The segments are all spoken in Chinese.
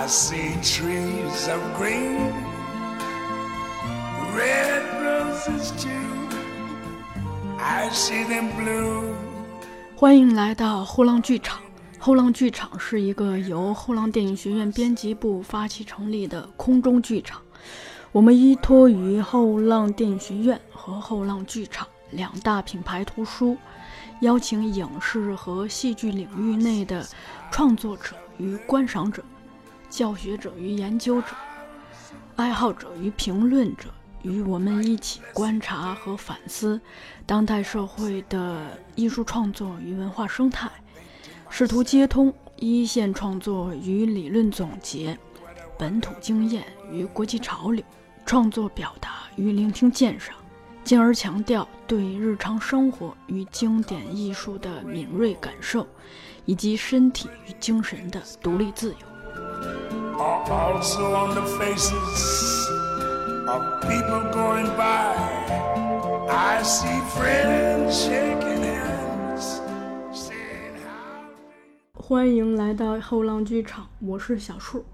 I see trees of green, red roses too. I see them blue. 欢迎来到后浪剧场。后浪剧场是一个由后浪电影学院编辑部发起成立的空中剧场。我们依托于后浪电影学院和后浪剧场两大品牌图书，邀请影视和戏剧领域内的创作者与观赏者、教学者与研究者、爱好者与评论者，与我们一起观察和反思当代社会的艺术创作与文化生态，试图接通一线创作与理论总结、本土经验与国际潮流、创作表达与聆听鉴赏，进而强调对日常生活与经典艺术的敏锐感受，以及身体与精神的独立自由。Are also on the faces of people going by, I see friends shaking hands, saying how. 欢迎来到后浪剧场，我是小树。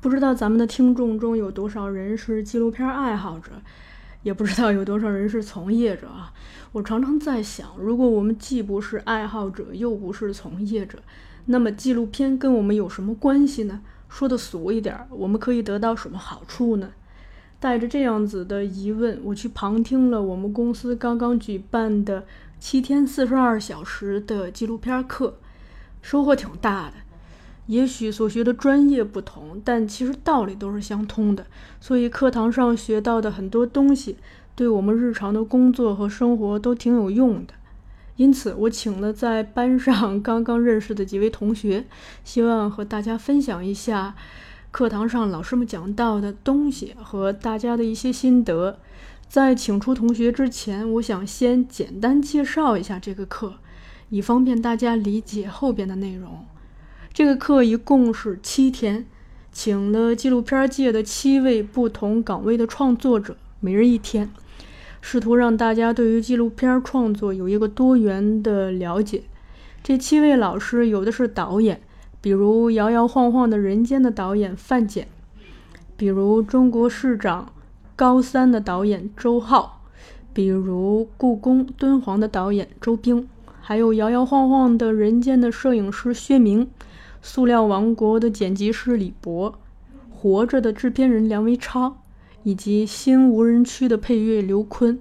不知道咱们的听众中有多少人是纪录片爱好者，也不知道有多少人是从业者啊。我常常在想，如果我们既不是爱好者，又不是从业者，那么纪录片跟我们有什么关系呢？说的俗一点，我们可以得到什么好处呢？带着这样子的疑问，我去旁听了我们公司刚刚举办的七天四十二小时的纪录片课，收获挺大的。也许所学的专业不同，但其实道理都是相通的。所以课堂上学到的很多东西，对我们日常的工作和生活都挺有用的。因此，我请了在班上 刚刚认识的几位同学，希望和大家分享一下课堂上老师们讲到的东西和大家的一些心得。在请出同学之前，我想先简单介绍一下这个课，以方便大家理解后边的内容。这个课一共是七天，请了纪录片界的七位不同岗位的创作者，每人一天，试图让大家对于纪录片创作有一个多元的了解。这七位老师有的是导演，比如《摇摇晃晃的人间》的导演范简，比如《中国市长高三》的导演周浩，比如故宫敦煌的导演周冰，还有《摇摇晃晃的人间》的摄影师薛明。塑料王国的剪辑师李博，活着的制片人梁维超，以及新无人区的配乐刘坤。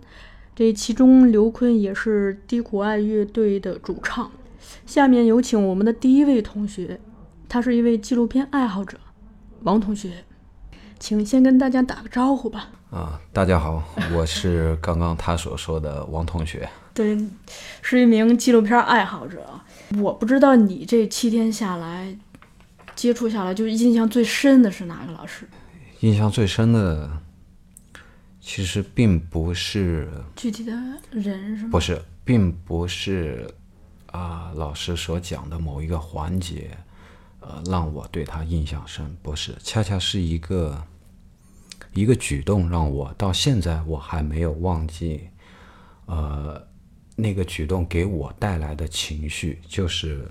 这其中，刘坤也是低苦爱乐队的主唱。下面有请我们的第一位同学，他是一位纪录片爱好者，王同学，请先跟大家打个招呼吧。啊，大家好，我是刚刚他所说的王同学。对，是一名纪录片爱好者。我不知道你这七天下来接触下来，就是印象最深的是哪个老师？印象最深的，其实并不是具体的人是吗？不是，并不是啊、老师所讲的某一个环节，呃，让我对他印象深。不是，恰恰是一个一个举动，让我到现在我还没有忘记。呃，那个举动给我带来的情绪，就是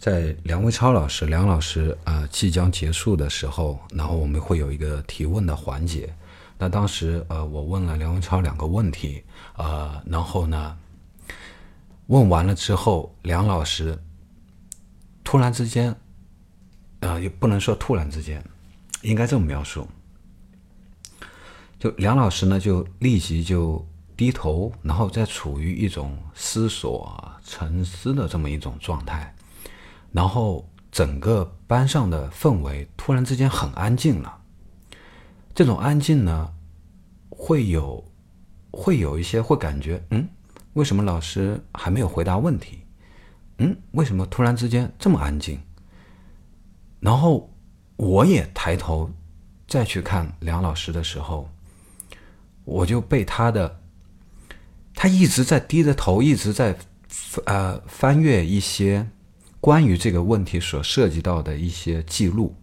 在梁维超老师、梁老师啊、呃即将结束的时候，然后我们会有一个提问的环节。那当时呃，我问了梁文超两个问题，呃，然后呢，问完了之后，梁老师突然之间，呃，也不能说突然之间，应该这么描述，就梁老师呢就立即就低头，然后再处于一种思索、沉思的这么一种状态，然后整个班上的氛围突然之间很安静了。这种安静呢，会有会有一些会感觉，嗯，为什么老师还没有回答问题？嗯，为什么突然之间这么安静？然后我也抬头再去看梁老师的时候，我就被他的，他一直在低着头，一直在呃翻阅一些关于这个问题所涉及到的一些记录。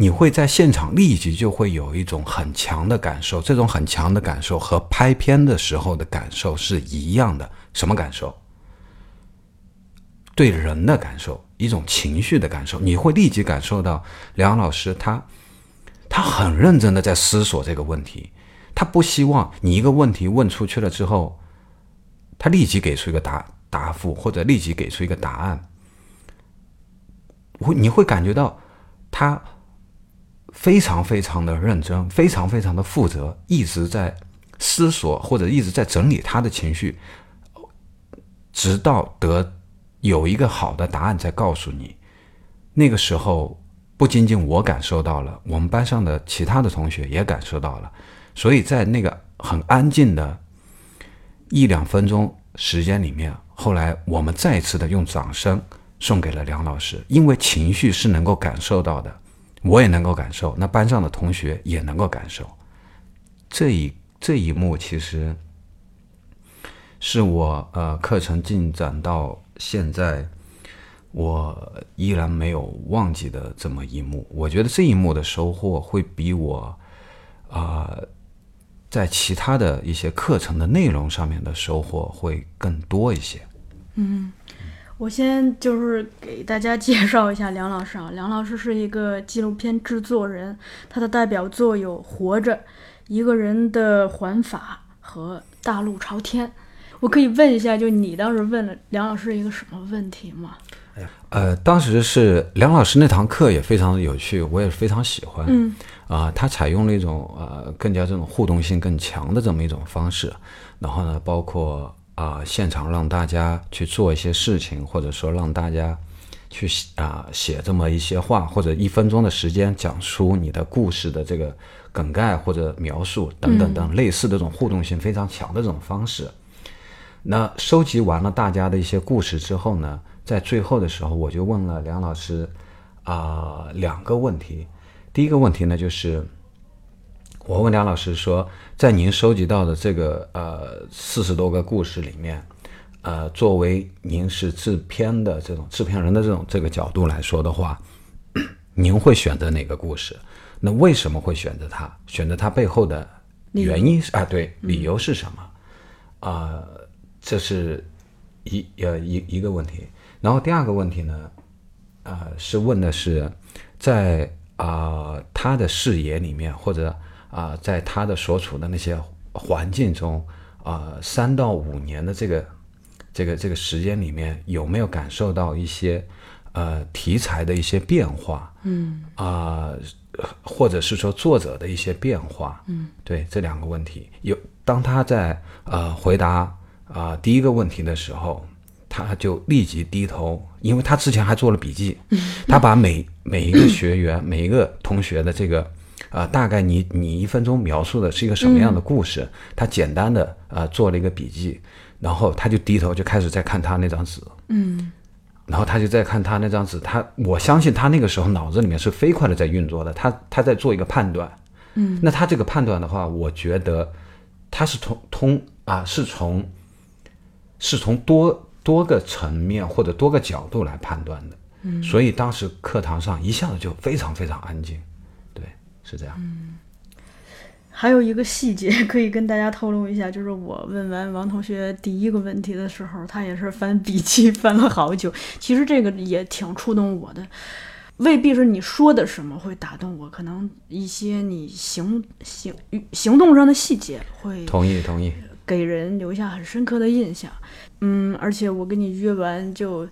你会在现场立即就会有一种很强的感受，这种很强的感受和拍片的时候的感受是一样的。什么感受？对人的感受，一种情绪的感受，你会立即感受到梁老师他他很认真的在思索这个问题，他不希望你一个问题问出去了之后，他立即给出一个答答复，或者立即给出一个答案。会你会感觉到他非常非常的认真，非常非常的负责，一直在思索或者一直在整理他的情绪，直到得有一个好的答案再告诉你。那个时候，不仅仅我感受到了，我们班上的其他的同学也感受到了，所以在那个很安静的一两分钟时间里面，后来我们再一次的用掌声。送给了梁老师，因为情绪是能够感受到的，我也能够感受，那班上的同学也能够感受。这一这一幕其实是我呃课程进展到现在，我依然没有忘记的这么一幕。我觉得这一幕的收获会比我啊在其他的一些课程的内容上面的收获会更多一些。嗯。我先就是给大家介绍一下梁老师啊，梁老师是一个纪录片制作人，他的代表作有《活着》、《一个人的环法》和《大路朝天》。我可以问一下，就你当时问了梁老师一个什么问题吗？呃，当时是梁老师那堂课也非常的有趣，我也非常喜欢。嗯，啊，他采用了一种呃更加这种互动性更强的这么一种方式，然后呢，包括。啊，现场让大家去做一些事情，或者说让大家去啊写这么一些话，或者一分钟的时间讲出你的故事的这个梗概或者描述等等等类似的这种互动性非常强的这种方式。那收集完了大家的一些故事之后呢，在最后的时候，我就问了梁老师啊两个问题。第一个问题呢，就是我问梁老师说。在您收集到的这个呃四十多个故事里面，呃，作为您是制片的这种制片人的这种这个角度来说的话，您会选择哪个故事？那为什么会选择它？选择它背后的原因是啊，对，理由是什么？啊，这是一呃一一个问题。然后第二个问题呢，啊，是问的是在啊他的视野里面或者。啊，在他的所处的那些环境中，啊，三到五年的这个这个这个时间里面，有没有感受到一些呃题材的一些变化？嗯，啊，或者是说作者的一些变化？嗯，对这两个问题，有当他在呃回答啊第一个问题的时候，他就立即低头，因为他之前还做了笔记，他把每每一个学员每一个同学的这个。啊，大概你你一分钟描述的是一个什么样的故事？他简单的啊做了一个笔记，然后他就低头就开始在看他那张纸，嗯，然后他就在看他那张纸，他我相信他那个时候脑子里面是飞快的在运作的，他他在做一个判断，嗯，那他这个判断的话，我觉得他是从通啊是从是从多多个层面或者多个角度来判断的，嗯，所以当时课堂上一下子就非常非常安静。是这样。嗯，还有一个细节 可以跟大家透露一下，就是我问完王同学第一个问题的时候，他也是翻笔记翻了好久。其实这个也挺触动我的，未必是你说的什么会打动我，可能一些你行行行动上的细节会同意同意，给人留下很深刻的印象。嗯，而且我跟你约完就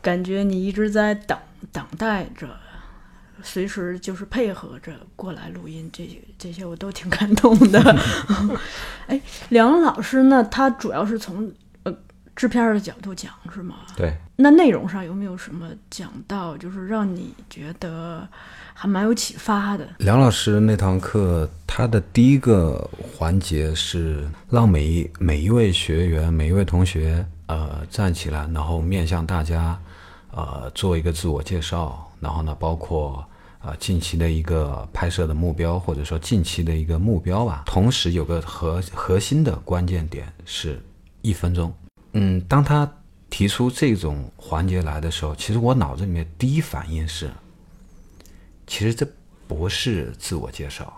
感觉你一直在等等待着。随时就是配合着过来录音，这些这些我都挺感动的。哎，梁老师呢？他主要是从呃制片的角度讲，是吗？对。那内容上有没有什么讲到，就是让你觉得还蛮有启发的？梁老师那堂课，他的第一个环节是让每一每一位学员、每一位同学呃站起来，然后面向大家呃做一个自我介绍。然后呢，包括啊近期的一个拍摄的目标，或者说近期的一个目标吧。同时有个核核心的关键点是一分钟。嗯，当他提出这种环节来的时候，其实我脑子里面第一反应是，其实这不是自我介绍，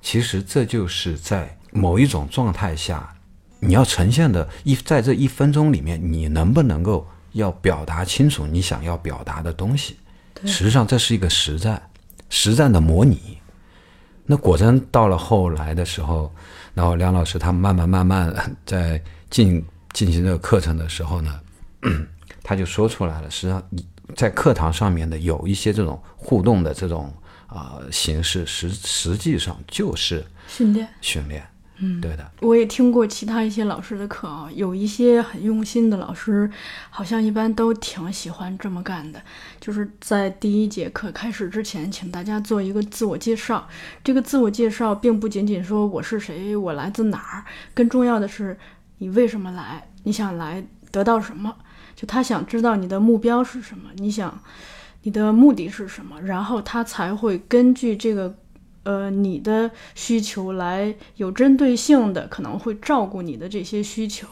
其实这就是在某一种状态下，你要呈现的一在这一分钟里面，你能不能够要表达清楚你想要表达的东西。实际上这是一个实战，实战的模拟。那果真到了后来的时候，然后梁老师他慢慢慢慢在进进行这个课程的时候呢，他就说出来了。实际上，在课堂上面的有一些这种互动的这种啊、形式，实实际上就是训练。训练。嗯，对的。我也听过其他一些老师的课啊，有一些很用心的老师，好像一般都挺喜欢这么干的。就是在第一节课开始之前，请大家做一个自我介绍。这个自我介绍并不仅仅说我是谁，我来自哪儿，更重要的是你为什么来，你想来得到什么。就他想知道你的目标是什么，你想你的目的是什么，然后他才会根据这个。呃，你的需求来有针对性的，可能会照顾你的这些需求。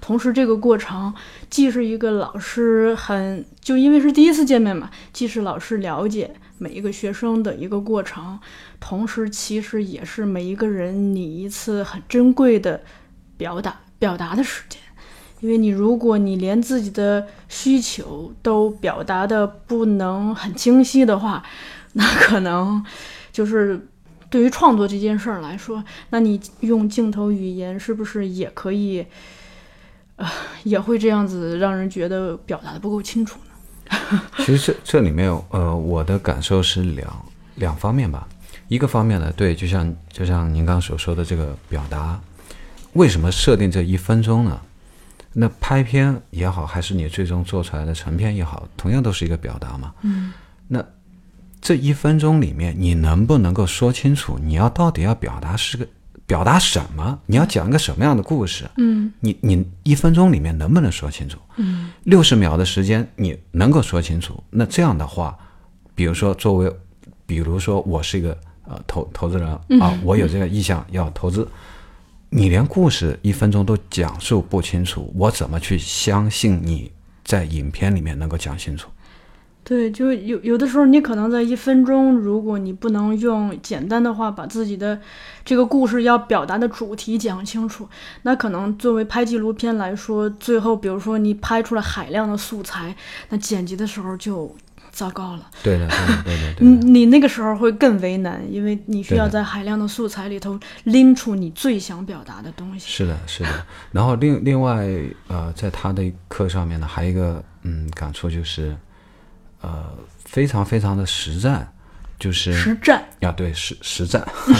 同时，这个过程既是一个老师很就因为是第一次见面嘛，既是老师了解每一个学生的一个过程，同时其实也是每一个人你一次很珍贵的表达表达的时间。因为你如果你连自己的需求都表达的不能很清晰的话，那可能。就是对于创作这件事儿来说，那你用镜头语言是不是也可以，呃，也会这样子让人觉得表达的不够清楚呢？其实这这里面，呃，我的感受是两两方面吧。一个方面呢，对，就像就像您刚所说的这个表达，为什么设定这一分钟呢？那拍片也好，还是你最终做出来的成片也好，同样都是一个表达嘛。嗯。那。这一分钟里面，你能不能够说清楚你要到底要表达是个表达什么？你要讲一个什么样的故事？嗯，你你一分钟里面能不能说清楚？嗯，六十秒的时间你能够说清楚？那这样的话，比如说作为，比如说我是一个呃投投资人啊，我有这个意向要投资，你连故事一分钟都讲述不清楚，我怎么去相信你在影片里面能够讲清楚？对，就有有的时候，你可能在一分钟，如果你不能用简单的话把自己的这个故事要表达的主题讲清楚，那可能作为拍纪录片来说，最后比如说你拍出了海量的素材，那剪辑的时候就糟糕了。对的，对的，对的。你你那个时候会更为难，因为你需要在海量的素材里头拎出你最想表达的东西。是的，是的。然后另另外呃，在他的课上面呢，还有一个嗯感触就是。呃，非常非常的实战，就是实战呀，对，实实战，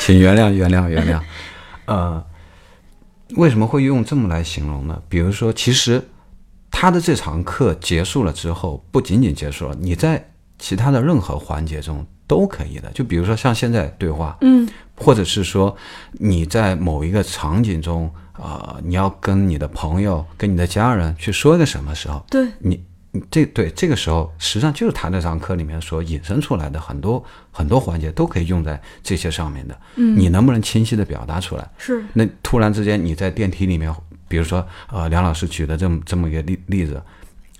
请原谅原谅原谅。呃，为什么会用这么来形容呢？比如说，其实他的这堂课结束了之后，不仅仅结束了，你在其他的任何环节中都可以的。就比如说像现在对话，嗯，或者是说你在某一个场景中，啊，你要跟你的朋友、跟你的家人去说一个什么时候，对你。这对这个时候，实际上就是他那堂课里面所引申出来的很多很多环节都可以用在这些上面的。嗯，你能不能清晰的表达出来？是。那突然之间你在电梯里面，比如说呃梁老师举的这么这么一个例例子，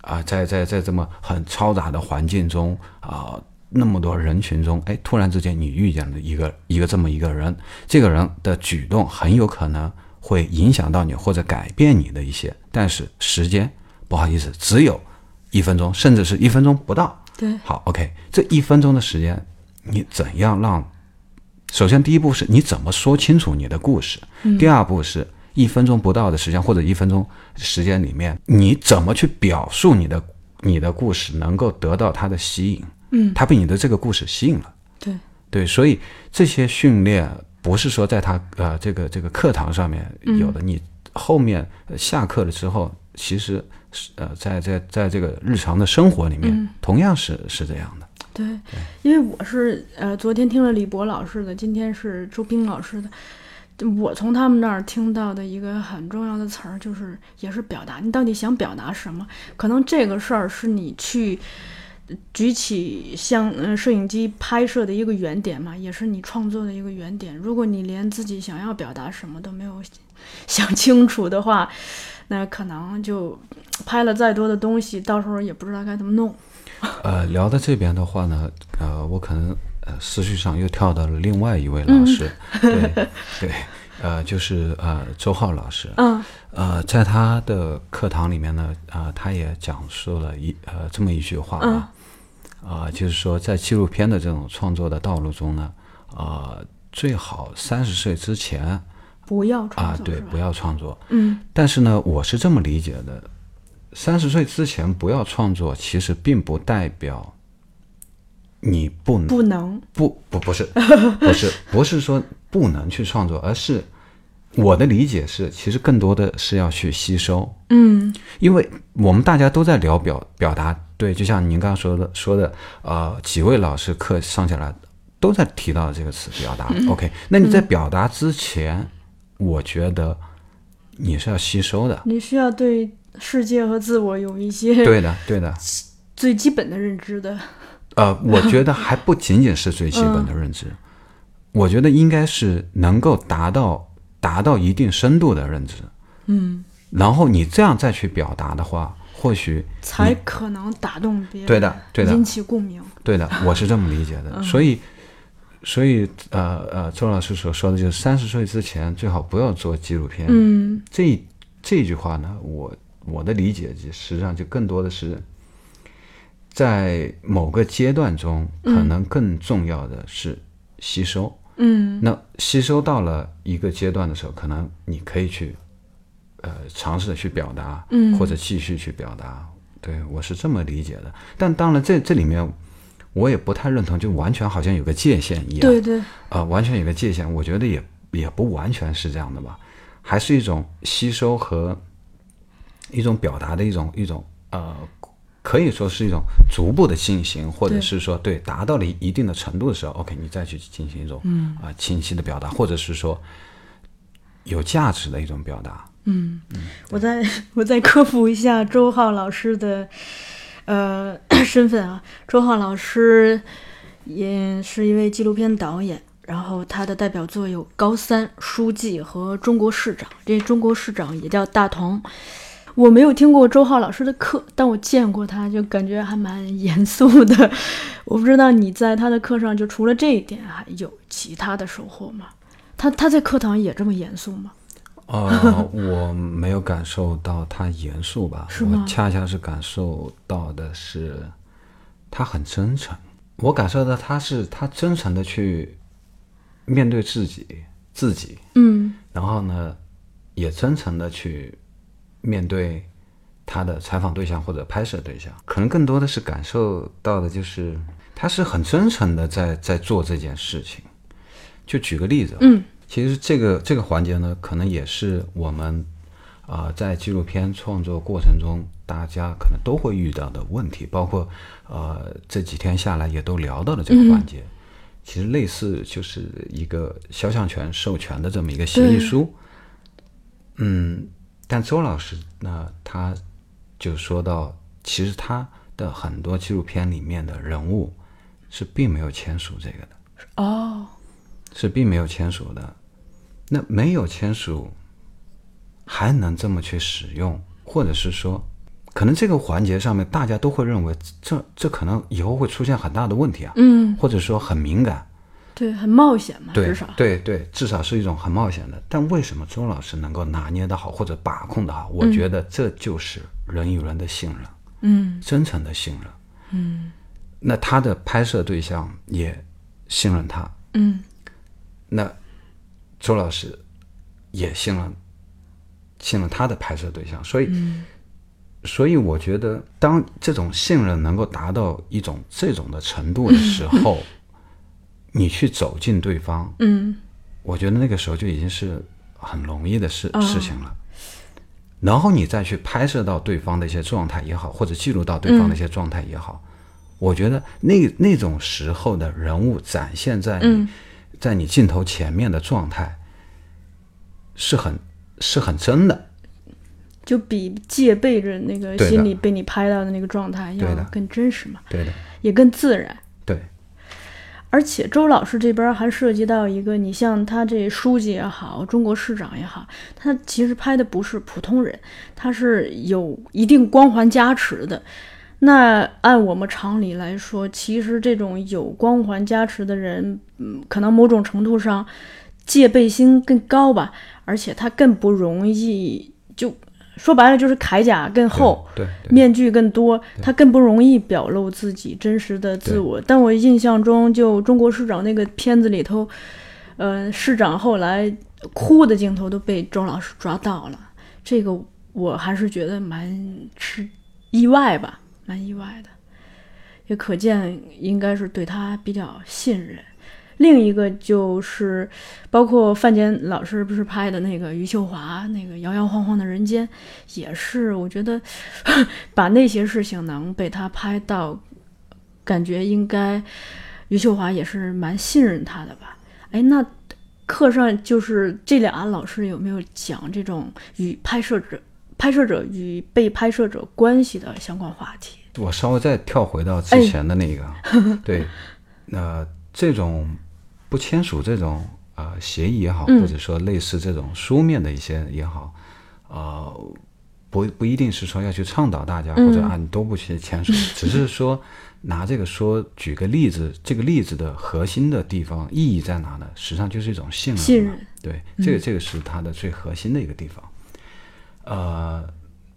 啊，在在在这么很嘈杂的环境中啊，那么多人群中，哎，突然之间你遇见了一个一个这么一个人，这个人的举动很有可能会影响到你或者改变你的一些，但是时间不好意思，只有。一分钟，甚至是一分钟不到。对，好，OK，这一分钟的时间，你怎样让？首先，第一步是你怎么说清楚你的故事？嗯第二步是一分钟不到的时间，或者一分钟时间里面，你怎么去表述你的你的故事，能够得到他的吸引？嗯，他被你的这个故事吸引了。对，对，所以这些训练不是说在他呃这个这个课堂上面有的，你后面下课了之后，其实。是呃，在在在这个日常的生活里面，同样是是这样的。对，因为我是呃，昨天听了李博老师的，今天是周斌老师的。我从他们那儿听到的一个很重要的词儿，就是也是表达。你到底想表达什么？可能这个事儿是你去举起相嗯摄影机拍摄的一个原点嘛，也是你创作的一个原点。如果你连自己想要表达什么都没有想清楚的话，那可能就拍了再多的东西，到时候也不知道该怎么弄。呃，聊到这边的话呢，呃，我可能呃思绪上又跳到了另外一位老师，对对，呃，就是呃周浩老师，嗯。呃，在他的课堂里面呢，啊、他也讲述了一呃这么一句话嗯。啊，啊、就是说在纪录片的这种创作的道路中呢，啊、最好三十岁之前不要创作啊，对，不要创作。嗯。但是呢，我是这么理解的：三十岁之前不要创作，其实并不代表你不能不能。不不不是 不是不是说不能去创作，而是我的理解是，其实更多的是要去吸收，嗯。因为我们大家都在聊表表达，对，就像您刚刚说的说的，呃，几位老师课上下来都在提到这个词表达。OK，那你在表达之前，我觉得你是要吸收的，你需要对世界和自我有一些对的，对的。最基本的认知的。呃，我觉得还不仅仅是最基本的认知，我觉得应该是能够达到达到一定深度的认知，嗯，然后你这样再去表达的话，或许才可能打动别人，对的对的引起共鸣。对的，我是这么理解的。所以，所以呃呃，周老师所说的就是三十岁之前最好不要做纪录片。嗯这这句话呢，我我的理解就实际上就更多的是，在某个阶段中，可能更重要的是吸收。嗯那吸收到了一个阶段的时候，可能你可以去呃尝试的去表达，嗯或者继续去表达。对我是这么理解的。但当然这这里面我也不太认同，就完全好像有个界限一样。对对，啊、完全有个界限，我觉得也也不完全是这样的吧，还是一种吸收和一种表达的一种一种呃，可以说是一种逐步的进行，或者是说对达到了一一定的程度的时候，OK，你再去进行一种嗯啊、清晰的表达，或者是说有价值的一种表达。嗯，嗯我再我再科普一下周浩老师的呃 身份啊。周浩老师也是一位纪录片导演，然后他的代表作有《高三》《书记》和《中国市长》。这中国市长也叫大同。我没有听过周浩老师的课，但我见过他，就感觉还蛮严肃的。我不知道你在他的课上，就除了这一点，还有其他的收获吗？他他在课堂也这么严肃吗？呃，我没有感受到他严肃吧，我恰恰是感受到的是他很真诚。我感受到他是他真诚的去面对自己，自己，嗯然后呢，也真诚的去面对他的采访对象或者拍摄对象。可能更多的是感受到的就是他是很真诚的在在做这件事情。就举个例子啊，嗯其实这个这个环节呢，可能也是我们啊、呃在纪录片创作过程中，大家可能都会遇到的问题，包括呃这几天下来也都聊到了这个环节。其实类似就是一个肖像权授权的这么一个协议书。嗯，但周老师呢，他就说到，其实他的很多纪录片里面的人物是并没有签署这个的。哦，是并没有签署的。那没有签署，还能这么去使用，或者是说，可能这个环节上面大家都会认为这这可能以后会出现很大的问题啊，嗯，或者说很敏感，对，很冒险嘛，对至少，对对，至少是一种很冒险的。但为什么周老师能够拿捏得好或者把控得好？我觉得这就是人与人的信任，嗯。真诚的信任。嗯。那他的拍摄对象也信任他，嗯。那周老师也信了信了他的拍摄对象，所以、嗯。所以我觉得，当这种信任能够达到一种这种的程度的时 候，你去走进对方，嗯。我觉得那个时候就已经是很容易的事、哦。事情了。然后你再去拍摄到对方的一些状态也好，或者记录到对方的一些状态也好，我觉得那那种时候的人物展现在你、嗯在你镜头前面的状态，是很是很真的。就比戒备着那个心里被你拍到的那个状态要更真实嘛，对的，也更自然。对，而且周老师这边还涉及到一个，你像他这书记也好，中国市长也好，他其实拍的不是普通人，他是有一定光环加持的。那按我们常理来说，其实这种有光环加持的人，嗯，可能某种程度上戒备心更高吧，而且他更不容易就说白了就是铠甲更厚，对对面具更多，他更不容易表露自己真实的自我。但我印象中，就中国市长那个片子里头，呃，市长后来哭的镜头都被周老师抓到了，这个我还是觉得蛮是意外吧，蛮意外的，也可见应该是对他比较信任。另一个就是，包括范坚老师不是拍的那个余秀华那个摇摇晃晃的人间，也是我觉得 把那些事情能被他拍到，感觉应该余秀华也是蛮信任他的吧？哎，那课上就是这俩老师有没有讲这种与拍摄者、拍摄者与被拍摄者关系的相关话题？我稍微再跳回到之前的那个，对，那、这种不签署这种呃协议也好，或者说类似这种书面的一些也好，呃，不不一定是说要去倡导大家、或者啊你都不去签署，只是说拿这个说举个例子，这个例子的核心的地方意义在哪呢？实际上就是一种信任嘛，信任。对，这个这个是它的最核心的一个地方。呃，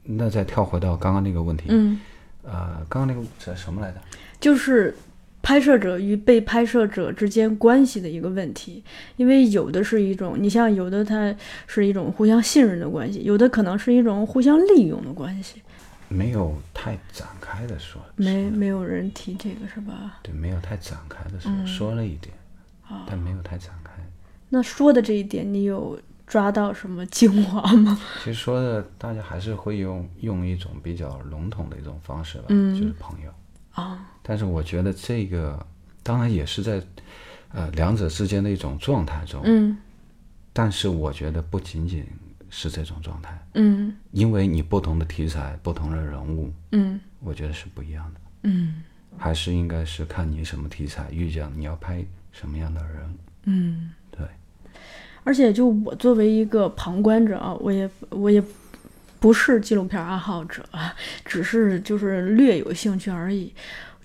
那再跳回到刚刚那个问题，嗯，呃，刚刚那个这什么来着？就是拍摄者与被拍摄者之间关系的一个问题，因为有的是一种，你像有的它是一种互相信任的关系，有的可能是一种互相利用的关系，没有太展开的说，没没有人提这个是吧？对，没有太展开的说，说了一点，但没有太展开。那说的这一点，你有抓到什么精华吗？其实说的大家还是会用用一种比较笼统的一种方式吧，就是朋友。啊，但是我觉得这个当然也是在呃两者之间的一种状态中，嗯但是我觉得不仅仅是这种状态，嗯因为你不同的题材、不同的人物，嗯我觉得是不一样的。嗯还是应该是看你什么题材，遇见你要拍什么样的人。嗯。对，而且就我作为一个旁观者啊，我也我也不是纪录片爱好者，只是就是略有兴趣而已。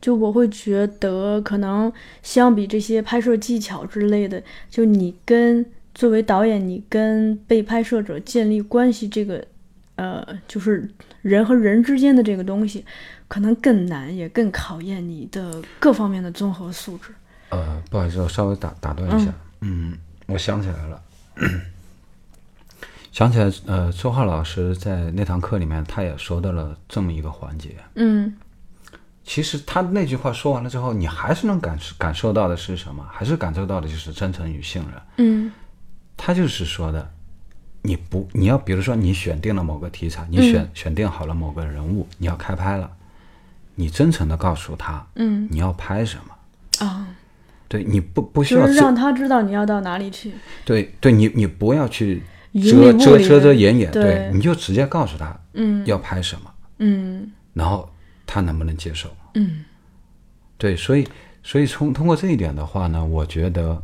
就我会觉得，可能相比这些拍摄技巧之类的，就你跟作为导演，你跟被拍摄者建立关系，这个呃，就是人和人之间的这个东西，可能更难，也更考验你的各方面的综合素质。呃，不好意思，我稍微打打断一下。嗯我想起来了，想起来，呃，周浩老师在那堂课里面，他也说到了这么一个环节。嗯其实他那句话说完了之后，你还是能感感受到的是什么？还是感受到的就是真诚与信任。嗯他就是说的，你不，你要比如说你选定了某个题材，你选、选定好了某个人物，你要开拍了，你真诚的告诉他，嗯你要拍什么，啊。对你不不需就是要让他知道你要到哪里去。对对，你你不要去遮遮遮遮掩掩，对你就直接告诉他嗯要拍什么，嗯然后他能不能接受？嗯对，所以所以从通过这一点的话呢，我觉得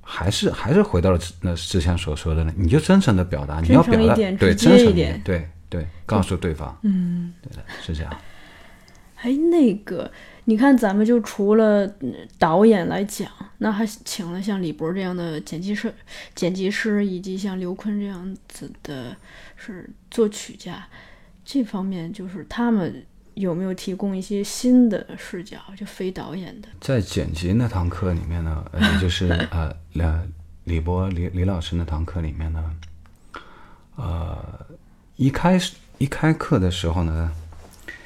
还是还是回到了之那之前所说的呢，你就真诚的表达，你要表达对真诚一点对对，告诉对方，嗯。对的，是这样。哎，那个，你看，咱们就除了嗯导演来讲，那还请了像李博这样的剪辑师、剪辑师，以及像刘坤这样子的是作曲家，这方面就是他们有没有提供一些新的视角，就非导演的？在剪辑那堂课里面呢，呃，也就是 呃，呃李博李李老师那堂课里面呢，呃，一开始一开课的时候呢，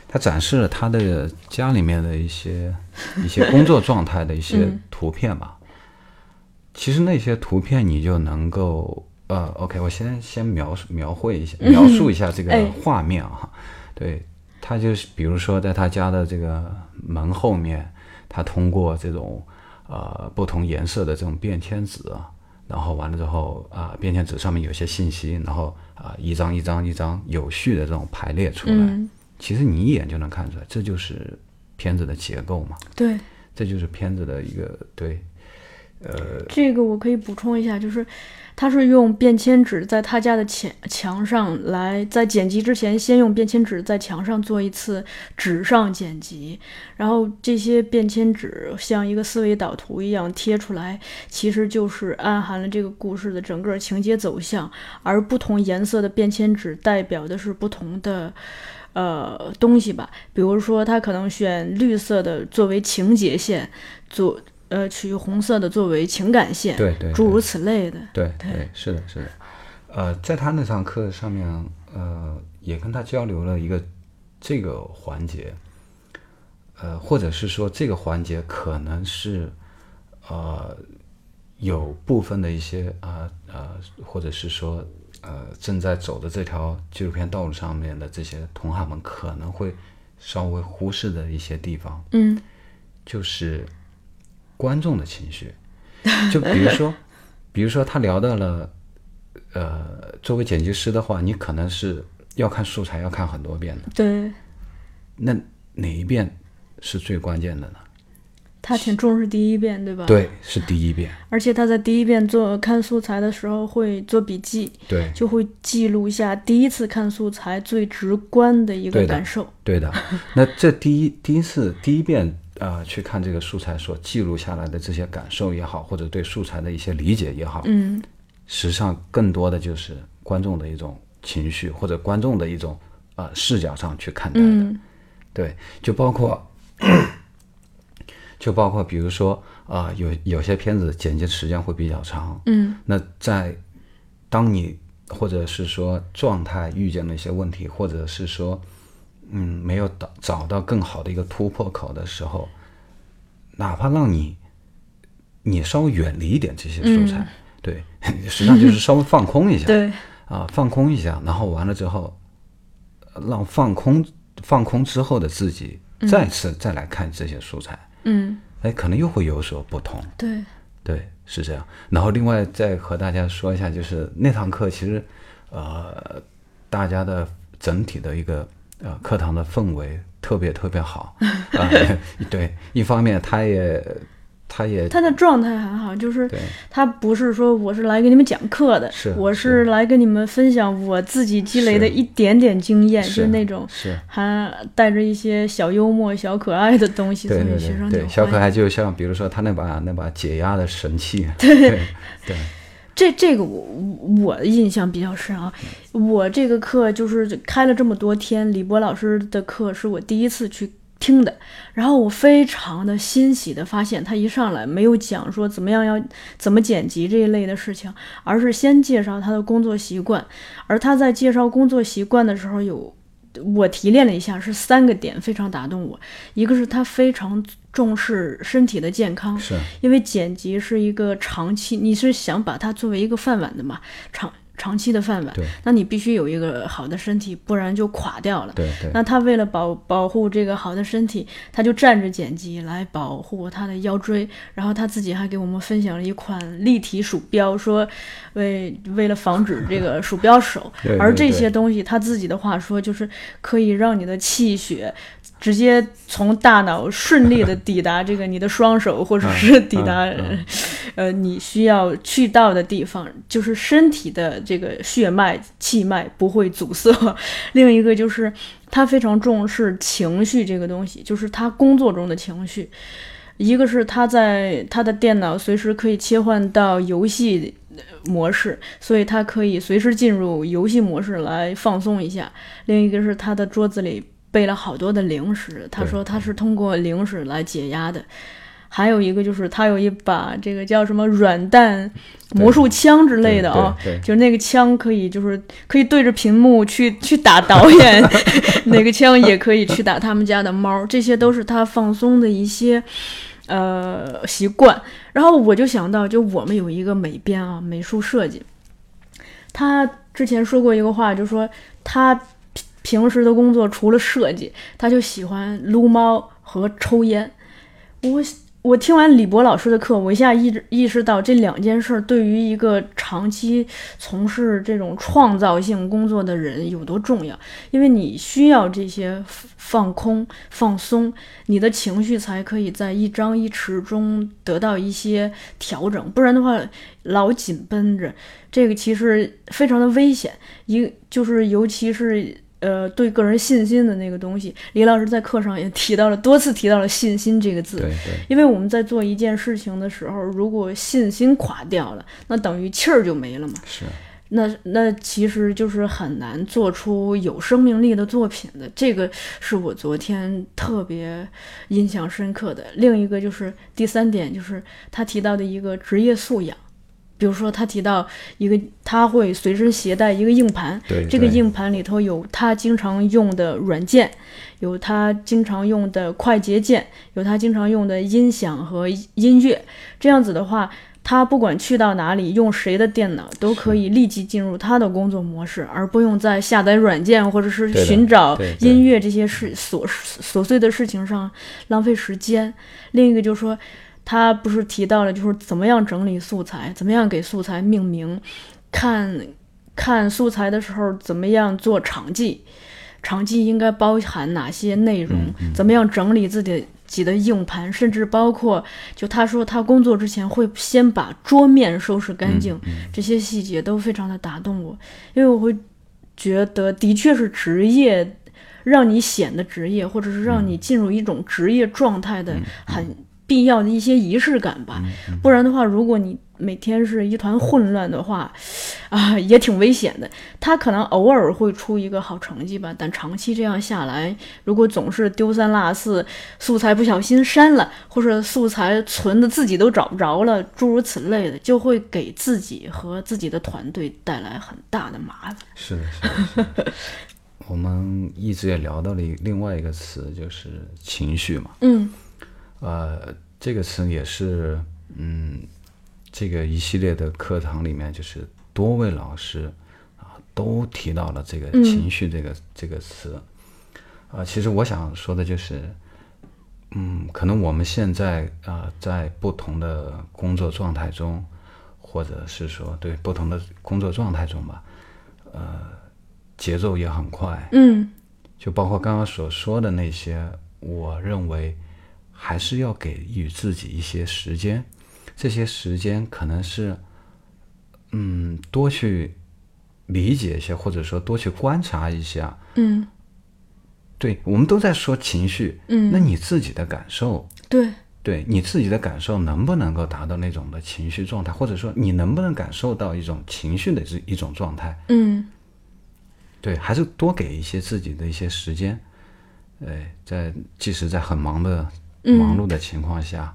他展示了他的家里面的一些一些工作状态的一些图片吧。其实那些图片你就能够呃，OK，我先先描述描绘一下，描述一下这个哎画面啊。对，他就是比如说在他家的这个门后面，他通过这种呃不同颜色的这种便签纸啊，然后完了之后啊、便签纸上面有些信息，然后啊、一张一张一张有序的这种排列出来，嗯，其实你一眼就能看出来，这就是片子的结构嘛。对，这就是片子的一个对，呃，这个我可以补充一下，就是他是用便签纸在他家的墙墙上来，在剪辑之前先用便签纸在墙上做一次纸上剪辑，然后这些便签纸像一个思维导图一样贴出来，其实就是暗含了这个故事的整个情节走向，而不同颜色的便签纸代表的是不同的。呃，东西吧，比如说他可能选绿色的作为情节线，做呃取红色的作为情感线，对对，诸如此类的。对对，是的，是的。呃，在他那堂课上面，呃，也跟他交流了一个这个环节，呃，或者是说这个环节可能是呃有部分的一些啊呃，或者是说。呃，正在走的这条纪录片道路上面的这些同行们可能会稍微忽视的一些地方，嗯，就是观众的情绪。就比如说，比如说他聊到了，呃，作为剪辑师的话，你可能是要看素材要看很多遍的，对。那哪一遍是最关键的呢？他挺重视第一遍，对吧？对，是第一遍。而且他在第一遍做看素材的时候会做笔记，对，就会记录一下第一次看素材最直观的一个感受。对的。那这第一第一次第一遍啊，去看这个素材所记录下来的这些感受也好，或者对素材的一些理解也好，嗯，实际上更多的就是观众的一种情绪或者观众的一种呃视角上去看待的。对，就包括。就包括比如说啊，有有些片子剪辑时间会比较长，嗯，那在当你或者是说状态遇见了一些问题，或者是说嗯没有找找到更好的一个突破口的时候，哪怕让你你稍微远离一点这些素材，对，实际上就是稍微放空一下，对，啊，放空一下，然后完了之后，让放空放空之后的自己再次再来看这些素材。嗯，哎，可能又会有所不同。对，对，是这样。然后另外再和大家说一下，就是那堂课其实，呃，大家的整体的一个呃课堂的氛围特别特别好。啊，对，一方面他也。他也他的状态很好，就是他不是说我是来给你们讲课的，我是来跟你们分享我自己积累的一点点经验，是那种是。还带着一些小幽默、小可爱的东西，对对对对，小可爱就像比如说他那把那把解压的神器，对。对，这这个我我印象比较深啊，我这个课就是开了这么多天，李博老师的课是我第一次去。听的，然后我非常的欣喜的发现，他一上来没有讲说怎么样要怎么剪辑这一类的事情，而是先介绍他的工作习惯。而他在介绍工作习惯的时候，有我提炼了一下，是三个点非常打动我。一个是他非常重视身体的健康，是因为剪辑是一个长期，你是想把它作为一个饭碗的嘛，长。长期的饭碗，那你必须有一个好的身体，不然就垮掉了。对对。那他为了保保护这个好的身体，他就站着剪辑来保护他的腰椎。然后他自己还给我们分享了一款立体鼠标，说为为了防止这个鼠标手。而这些东西，他自己的话说，就是可以让你的气血。直接从大脑顺利的抵达 这个你的双手，或者是抵达呃你需要去到的地方，就是身体的这个血脉气脉不会阻塞。另一个就是他非常重视情绪这个东西，就是他工作中的情绪。一个是他在他的电脑随时可以切换到游戏模式，所以他可以随时进入游戏模式来放松一下。另一个是他的桌子里。备了好多的零食，他说他是通过零食来解压的。还有一个就是他有一把这个叫什么软弹魔术枪之类的啊，就是那个枪可以就是可以对着屏幕去 去打导演，哪个枪也可以去打他们家的猫，这些都是他放松的一些呃习惯。然后我就想到，就我们有一个美编啊，美术设计，他之前说过一个话，就说他。平时的工作除了设计，他就喜欢撸猫和抽烟。我我听完李博老师的课，我一下意意识到这两件事对于一个长期从事这种创造性工作的人有多重要。因为你需要这些放空、放松，你的情绪才可以在一张一弛中得到一些调整。不然的话，老紧绷着，这个其实非常的危险。一就是尤其是。呃，对个人信心的那个东西，李老师在课上也提到了多次，提到了信心这个字。对对。因为我们在做一件事情的时候，如果信心垮掉了，那等于气儿就没了嘛。是。那那其实就是很难做出有生命力的作品的。这个是我昨天特别印象深刻的。另一个就是第三点，就是他提到的一个职业素养。比如说，他提到一个，他会随身携带一个硬盘，这个硬盘里头有他经常用的软件，有他经常用的快捷键，有他经常用的音响和音乐。这样子的话，他不管去到哪里，用谁的电脑，都可以立即进入他的工作模式，而不用在下载软件或者是寻找音乐这些事琐琐碎的事情上浪费时间。另一个就是说。他不是提到了，就是怎么样整理素材，怎么样给素材命名，看看素材的时候怎么样做场记，场记应该包含哪些内容，怎么样整理自己己的硬盘，甚至包括就他说他工作之前会先把桌面收拾干净，这些细节都非常的打动我，因为我会觉得的确是职业让你显得职业，或者是让你进入一种职业状态的很。必要的一些仪式感吧，不然的话，如果你每天是一团混乱的话，啊，也挺危险的。他可能偶尔会出一个好成绩吧，但长期这样下来，如果总是丢三落四，素材不小心删了，或者素材存的自己都找不着了，诸如此类的，就会给自己和自己的团队带来很大的麻烦。是的，是的。我们一直也聊到了另外一个词，就是情绪嘛。嗯。呃，这个词也是，嗯，这个一系列的课堂里面，就是多位老师啊都提到了这个情绪这个这个词。啊，其实我想说的就是，嗯，可能我们现在啊在不同的工作状态中，或者是说对不同的工作状态中吧，呃，节奏也很快。嗯，就包括刚刚所说的那些，我认为。还是要给予自己一些时间，这些时间可能是，嗯，多去理解一些，或者说多去观察一下。嗯，对，我们都在说情绪。嗯，那你自己的感受，对，对你自己的感受能不能够达到那种的情绪状态，或者说你能不能感受到一种情绪的这一种状态？嗯，对，还是多给一些自己的一些时间。哎，在即使在很忙的。忙碌的情况下，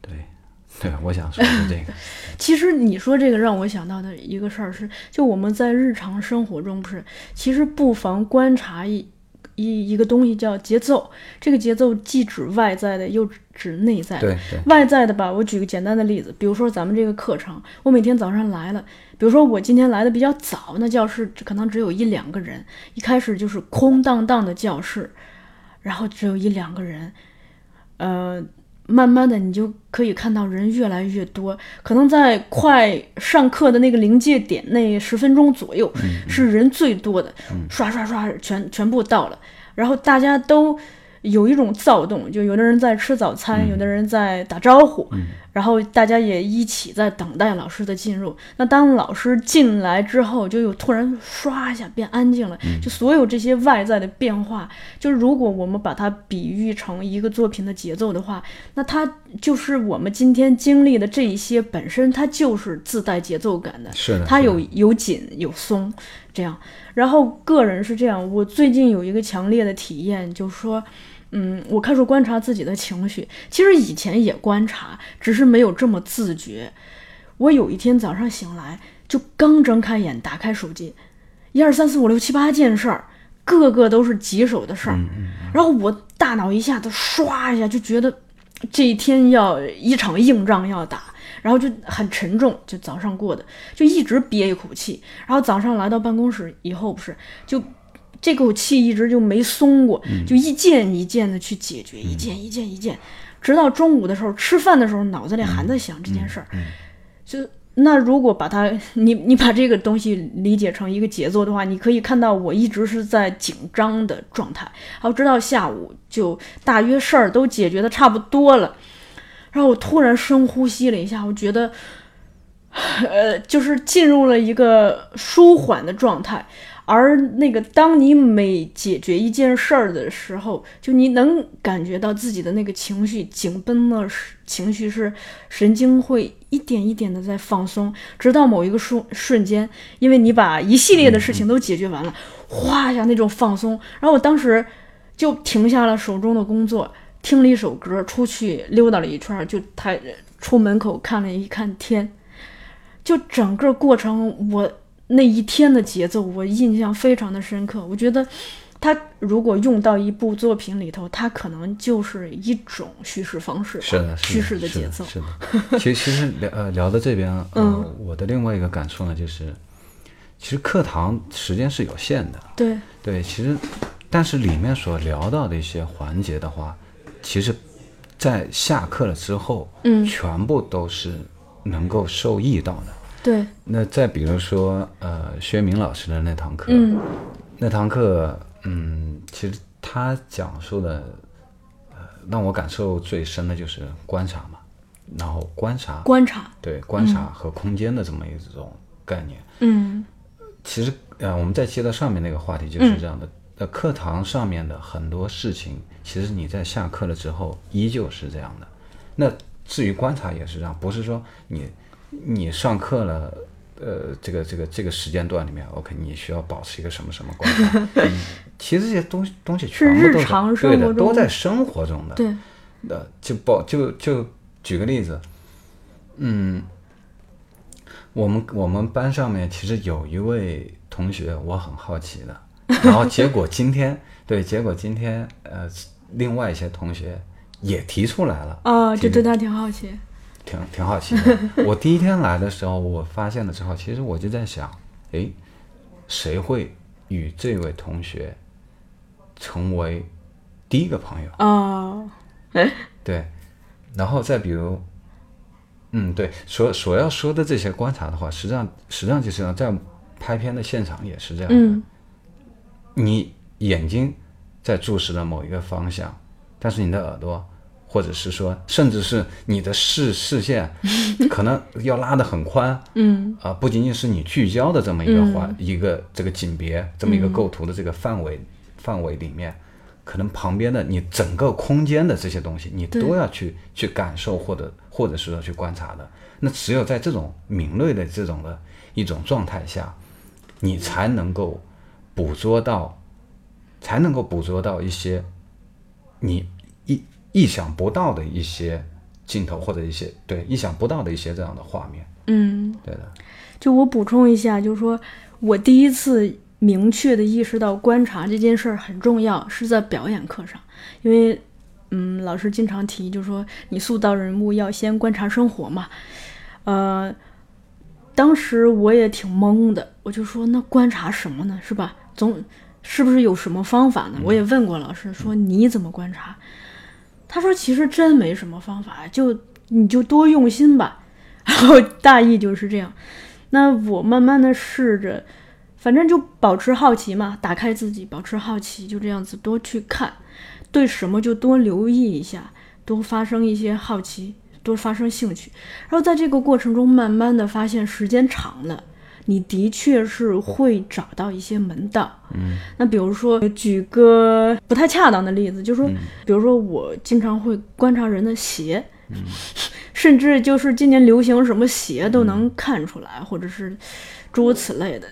对，对，我想说的这个。其实你说这个让我想到的一个事儿是，就我们在日常生活中，不是，其实不妨观察一一一个东西叫节奏。这个节奏既指外在的，又指内在。对，外在的吧，我举个简单的例子，比如说咱们这个课程，我每天早上来了，比如说我今天来的比较早，那教室可能只有一两个人，一开始就是空荡荡的教室，然后只有一两个人。呃，慢慢的你就可以看到人越来越多，可能在快上课的那个临界点那十分钟左右，是人最多的，刷刷刷全全部到了，然后大家都有一种躁动，就有的人在吃早餐，有的人在打招呼。然后大家也一起在等待老师的进入。那当老师进来之后，就又突然唰一下变安静了。就所有这些外在的变化，就是如果我们把它比喻成一个作品的节奏的话，那它就是我们今天经历的这一些本身，它就是自带节奏感的。是的，它有有紧有松这样。然后个人是这样，我最近有一个强烈的体验，就是说。嗯，我开始观察自己的情绪。其实以前也观察，只是没有这么自觉。我有一天早上醒来，就刚睁开眼，打开手机，一二三四五六七八件事儿，个个都是棘手的事儿。然后我大脑一下子唰一下就觉得这一天要一场硬仗要打，然后就很沉重。就早上过的，就一直憋一口气。然后早上来到办公室以后，不是就。这口气一直就没松过，就一件一件的去解决，一件一件一件，直到中午的时候吃饭的时候，脑子里还在想这件事儿。嗯就那如果把它，你你把这个东西理解成一个节奏的话，你可以看到我一直是在紧张的状态，然后直到下午就大约事儿都解决的差不多了，然后我突然深呼吸了一下，我觉得，呃，就是进入了一个舒缓的状态。而那个，当你每解决一件事儿的时候，就你能感觉到自己的那个情绪紧绷的情绪是神经会一点一点的在放松，直到某一个瞬瞬间，因为你把一系列的事情都解决完了，哗一下那种放松。然后我当时就停下了手中的工作，听了一首歌，出去溜达了一圈，就他出门口看了一看天，就整个过程我。那一天的节奏，我印象非常的深刻。我觉得，它如果用到一部作品里头，它可能就是一种叙事方式，是的，叙事的节奏。是的，其实其实聊呃聊到这边，嗯，我的另外一个感触呢，就是其实课堂时间是有限的，对对，其实但是里面所聊到的一些环节的话，其实，在下课了之后，嗯，全部都是能够受益到的。对，那再比如说，呃，薛明老师的那堂课，嗯，那堂课，嗯，其实他讲述的，呃，让我感受最深的就是观察嘛，然后观察，观察，对，观察和空间的这么一种概念，嗯，其实，呃，我们再接到上面那个话题就是这样的，呃，课堂上面的很多事情，其实你在下课了之后依旧是这样的，那至于观察也是这样，不是说你。你上课了，呃，这个这个这个时间段里面，OK，你需要保持一个什么什么观察？其实这些东西东西全部都是对的，都在生活中的。对，呃，就报就就举个例子，嗯，我们我们班上面其实有一位同学，我很好奇的，然后结果今天对，结果今天呃，另外一些同学也提出来了，啊，就对他挺好奇。挺挺好奇的。我第一天来的时候，我发现了之后，其实我就在想，哎，谁会与这位同学成为第一个朋友啊？对，然后再比如，嗯，对，所所要说的这些观察的话，实际上实际上就是在拍片的现场也是这样的。你眼睛在注视着某一个方向，但是你的耳朵。或者是说，甚至是你的视视线，可能要拉得很宽，嗯，啊，不仅仅是你聚焦的这么一个环，一个这个景别，这么一个构图的这个范围范围里面，可能旁边的你整个空间的这些东西，你都要去去感受，或者或者是说去观察的。那只有在这种敏锐的这种的一种状态下，你才能够捕捉到，才能够捕捉到一些你一。意想不到的一些镜头，或者一些对意想不到的一些这样的画面，嗯，对的。就我补充一下，就是说我第一次明确的意识到观察这件事儿很重要，是在表演课上，因为嗯，老师经常提，就是说你塑造人物要先观察生活嘛。呃，当时我也挺懵的，我就说那观察什么呢？是吧？总是不是有什么方法呢？我也问过老师，说你怎么观察？他说：“其实真没什么方法，就你就多用心吧。”然后大意就是这样。那我慢慢的试着，反正就保持好奇嘛，打开自己，保持好奇，就这样子多去看，对什么就多留意一下，多发生一些好奇，多发生兴趣。然后在这个过程中，慢慢的发现，时间长了。你的确是会找到一些门道，嗯，那比如说举个不太恰当的例子，就是说，比如说我经常会观察人的鞋，嗯，甚至就是今年流行什么鞋都能看出来，或者是诸如此类的。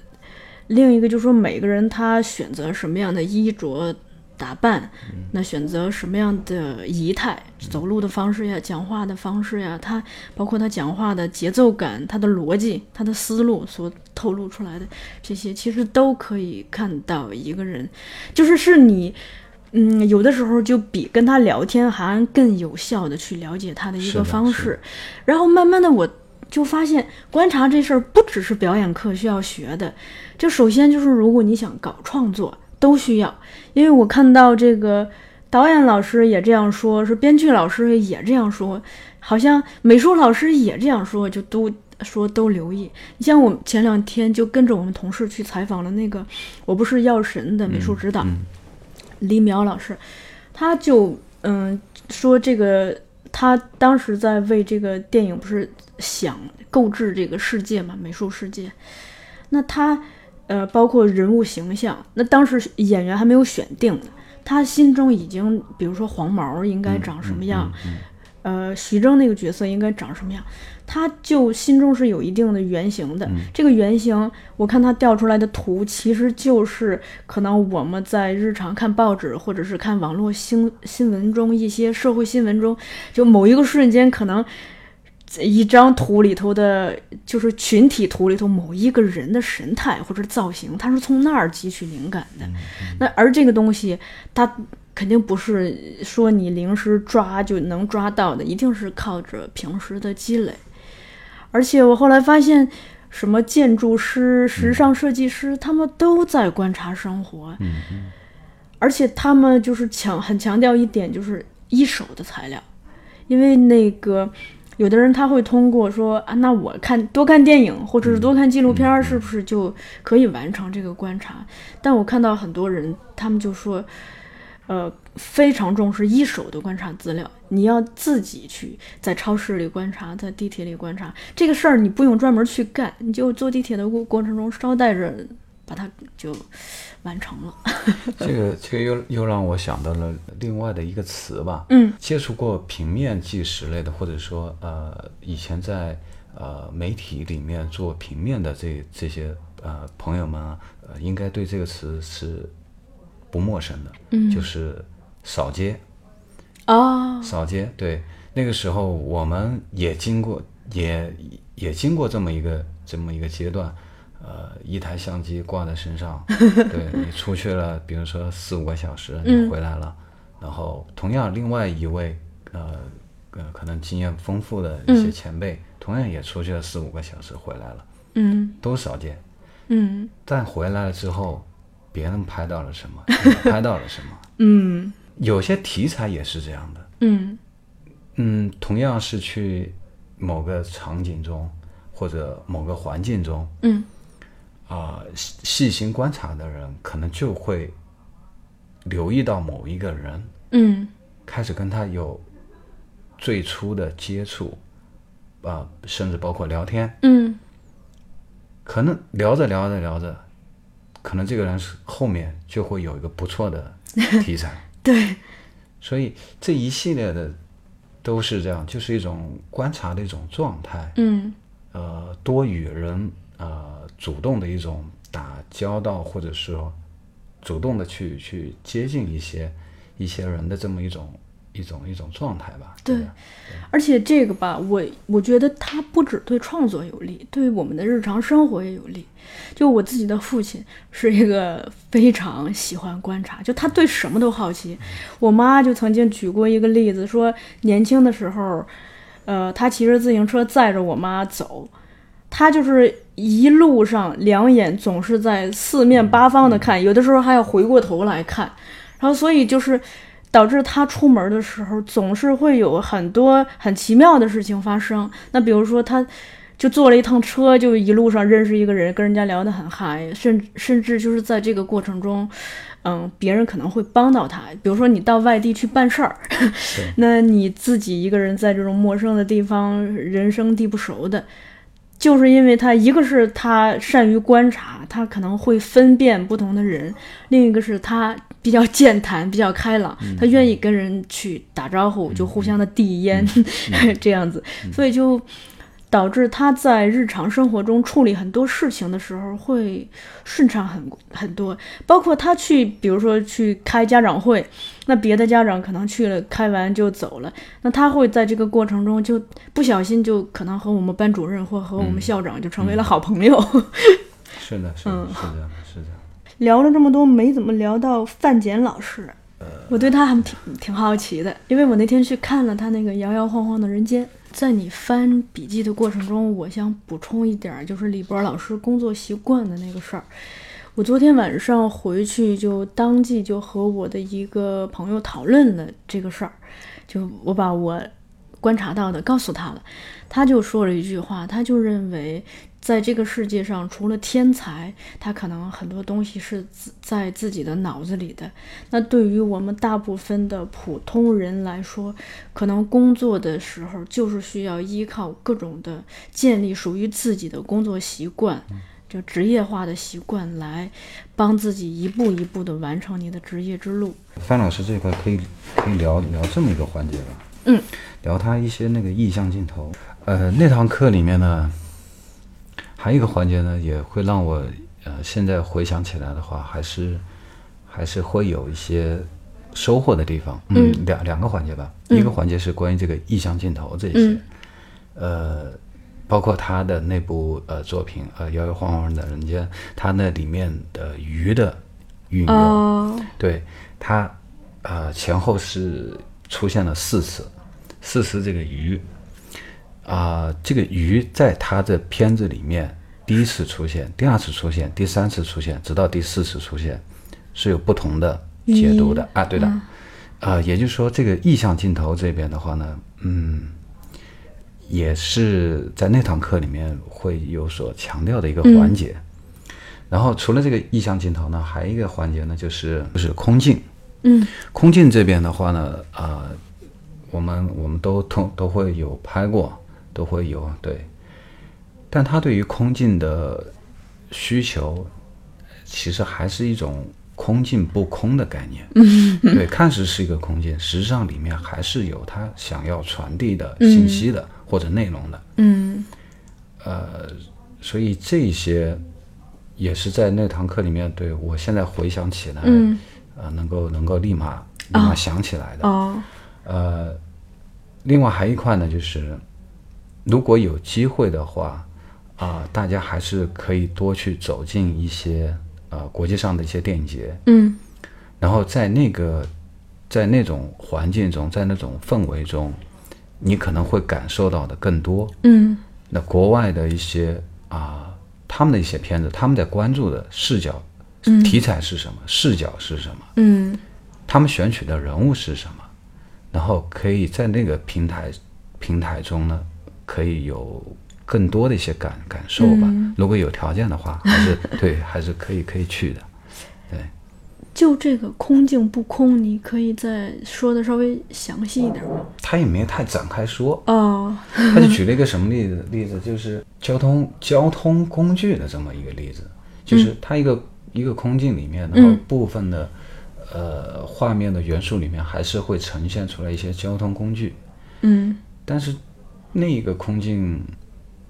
另一个就是说，每个人他选择什么样的衣着。打扮，那选择什么样的仪态，走路的方式呀，讲话的方式呀，他包括他讲话的节奏感，他的逻辑，他的思路所透露出来的这些，其实都可以看到一个人，就是是你，嗯，有的时候就比跟他聊天还更有效的去了解他的一个方式。然后慢慢的，我就发现观察这事儿不只是表演课需要学的，就首先就是如果你想搞创作。都需要，因为我看到这个导演老师也这样说，是编剧老师也这样说，好像美术老师也这样说，就都说都留意。你像我前两天就跟着我们同事去采访了那个《我不是药神》的美术指导、李淼老师，他就嗯。说这个他当时在为这个电影不是想构置这个世界嘛，美术世界，那他呃包括人物形象，那当时演员还没有选定呢。他心中已经，比如说黄毛应该长什么样，呃，徐峥那个角色应该长什么样，他就心中是有一定的原型的。这个原型，我看他调出来的图，其实就是可能我们在日常看报纸或者是看网络新新闻中一些社会新闻中，就某一个瞬间可能。一张图里头的，就是群体图里头某一个人的神态或者造型，他是从那儿汲取灵感的。那而这个东西，它肯定不是说你临时抓就能抓到的，一定是靠着平时的积累。而且我后来发现，什么建筑师、时尚设计师，他们都在观察生活。而且他们就是强很强调一点，就是一手的材料，因为那个。有的人他会通过说啊，那我看多看电影或者是多看纪录片，是不是就可以完成这个观察？但我看到很多人，他们就说，呃，非常重视一手的观察资料，你要自己去在超市里观察，在地铁里观察这个事儿，你不用专门去干，你就坐地铁的过过程中捎带着把它就。完成了，这个这个又又让我想到了另外的一个词吧。嗯，接触过平面纪实类的，或者说呃以前在呃媒体里面做平面的这这些呃朋友们，呃应该对这个词是不陌生的。嗯，就是扫街。哦，扫街，对，那个时候我们也经过，也也经过这么一个这么一个阶段。呃，一台相机挂在身上，对你出去了，比如说四五个小时，你回来了，然后同样另外一位呃呃可能经验丰富的一些前辈，同样也出去了四五个小时回来了，嗯，都少见，嗯，但回来了之后，别人拍到了什么，拍到了什么，嗯，有些题材也是这样的，嗯。嗯，同样是去某个场景中或者某个环境中，嗯。啊，细细心观察的人可能就会留意到某一个人，嗯，开始跟他有最初的接触，啊，甚至包括聊天，嗯，可能聊着聊着聊着，可能这个人是后面就会有一个不错的 题材，对，所以这一系列的都是这样，就是一种观察的一种状态，嗯，呃，多与人啊。主动的一种打交道，或者说主动的去去接近一些一些人的这么一种一种一种状态吧。对，而且这个吧，我我觉得它不只对创作有利，对我们的日常生活也有利。就我自己的父亲是一个非常喜欢观察，就他对什么都好奇。我妈就曾经举过一个例子，说年轻的时候，呃，他骑着自行车载着我妈走。他就是一路上两眼总是在四面八方的看，有的时候还要回过头来看，然后所以就是导致他出门的时候总是会有很多很奇妙的事情发生。那比如说，他就坐了一趟车，就一路上认识一个人，跟人家聊得很嗨，甚甚至就是在这个过程中，嗯，别人可能会帮到他。比如说你到外地去办事儿，那你自己一个人在这种陌生的地方，人生地不熟的。就是因为他，一个是他善于观察，他可能会分辨不同的人；另一个是他比较健谈，比较开朗，他愿意跟人去打招呼，就互相的递烟 这样子，所以就。导致他在日常生活中处理很多事情的时候会顺畅很很多，包括他去，比如说去开家长会，那别的家长可能去了开完就走了，那他会在这个过程中就不小心就可能和我们班主任或和我们校长就成为了好朋友。是的，是的，是的，是的。聊了这么多，没怎么聊到范简老师，我对他还挺挺好奇的，因为我那天去看了他那个摇摇晃晃的人间。在你翻笔记的过程中，我想补充一点，就是李博老师工作习惯的那个事儿。我昨天晚上回去就当即就和我的一个朋友讨论了这个事儿，就我把我观察到的告诉他了，他就说了一句话，他就认为在这个世界上除了天才，他可能很多东西是自在自己的脑子里的。那对于我们大部分的普通人来说，可能工作的时候就是需要依靠各种的建立属于自己的工作习惯。就职业化的习惯来帮自己一步一步的完成你的职业之路。范老师这块可以可以聊聊这么一个环节吧？嗯，聊他一些那个意象镜头。呃，那堂课里面呢，还有一个环节呢，也会让我呃现在回想起来的话，还是还是会有一些收获的地方。嗯，两两个环节吧，一个环节是关于这个意向镜头这些，呃。包括他的那部呃作品呃摇摇晃晃的人间，他那里面的鱼的运用，对他呃前后是出现了四次，四次这个鱼啊这个鱼在他的片子里面第一次出现，第二次出现，第三次出现，直到第四次出现是有不同的解读的啊，对的，啊也就是说这个意象镜头这边的话呢，嗯。也是在那堂课里面会有所强调的一个环节，然后除了这个意象镜头呢，还有一个环节呢，就是就是空镜。嗯，空镜这边的话呢，啊，我们我们都通都会有拍过，都会有对，但他对于空镜的需求，其实还是一种空镜不空的概念。嗯，对，看似是一个空镜，实际上里面还是有他想要传递的信息的。或者内容的，嗯，呃，所以这些也是在那堂课里面，对我现在回想起来，嗯，呃，能够能够立马立马想起来的，哦，呃，另外还一块呢，就是如果有机会的话，啊，大家还是可以多去走进一些呃国际上的一些电影节，嗯，然后在那个在那种环境中，在那种氛围中。你可能会感受到的更多，嗯，那国外的一些啊，他们的一些片子，他们在关注的视角、题材是什么，视角是什么，嗯，他们选取的人物是什么，然后可以在那个平台平台中呢，可以有更多的一些感感受吧。如果有条件的话，还是对，还是可以可以去的。对就这个空境不空，你可以再说的稍微详细一点吗？他也没太展开说哦，他就举了一个什么例子？例子就是交通交通工具的这么一个例子，就是它一个一个空境里面，然后部分的呃画面的元素里面还是会呈现出来一些交通工具，嗯，但是那个空镜，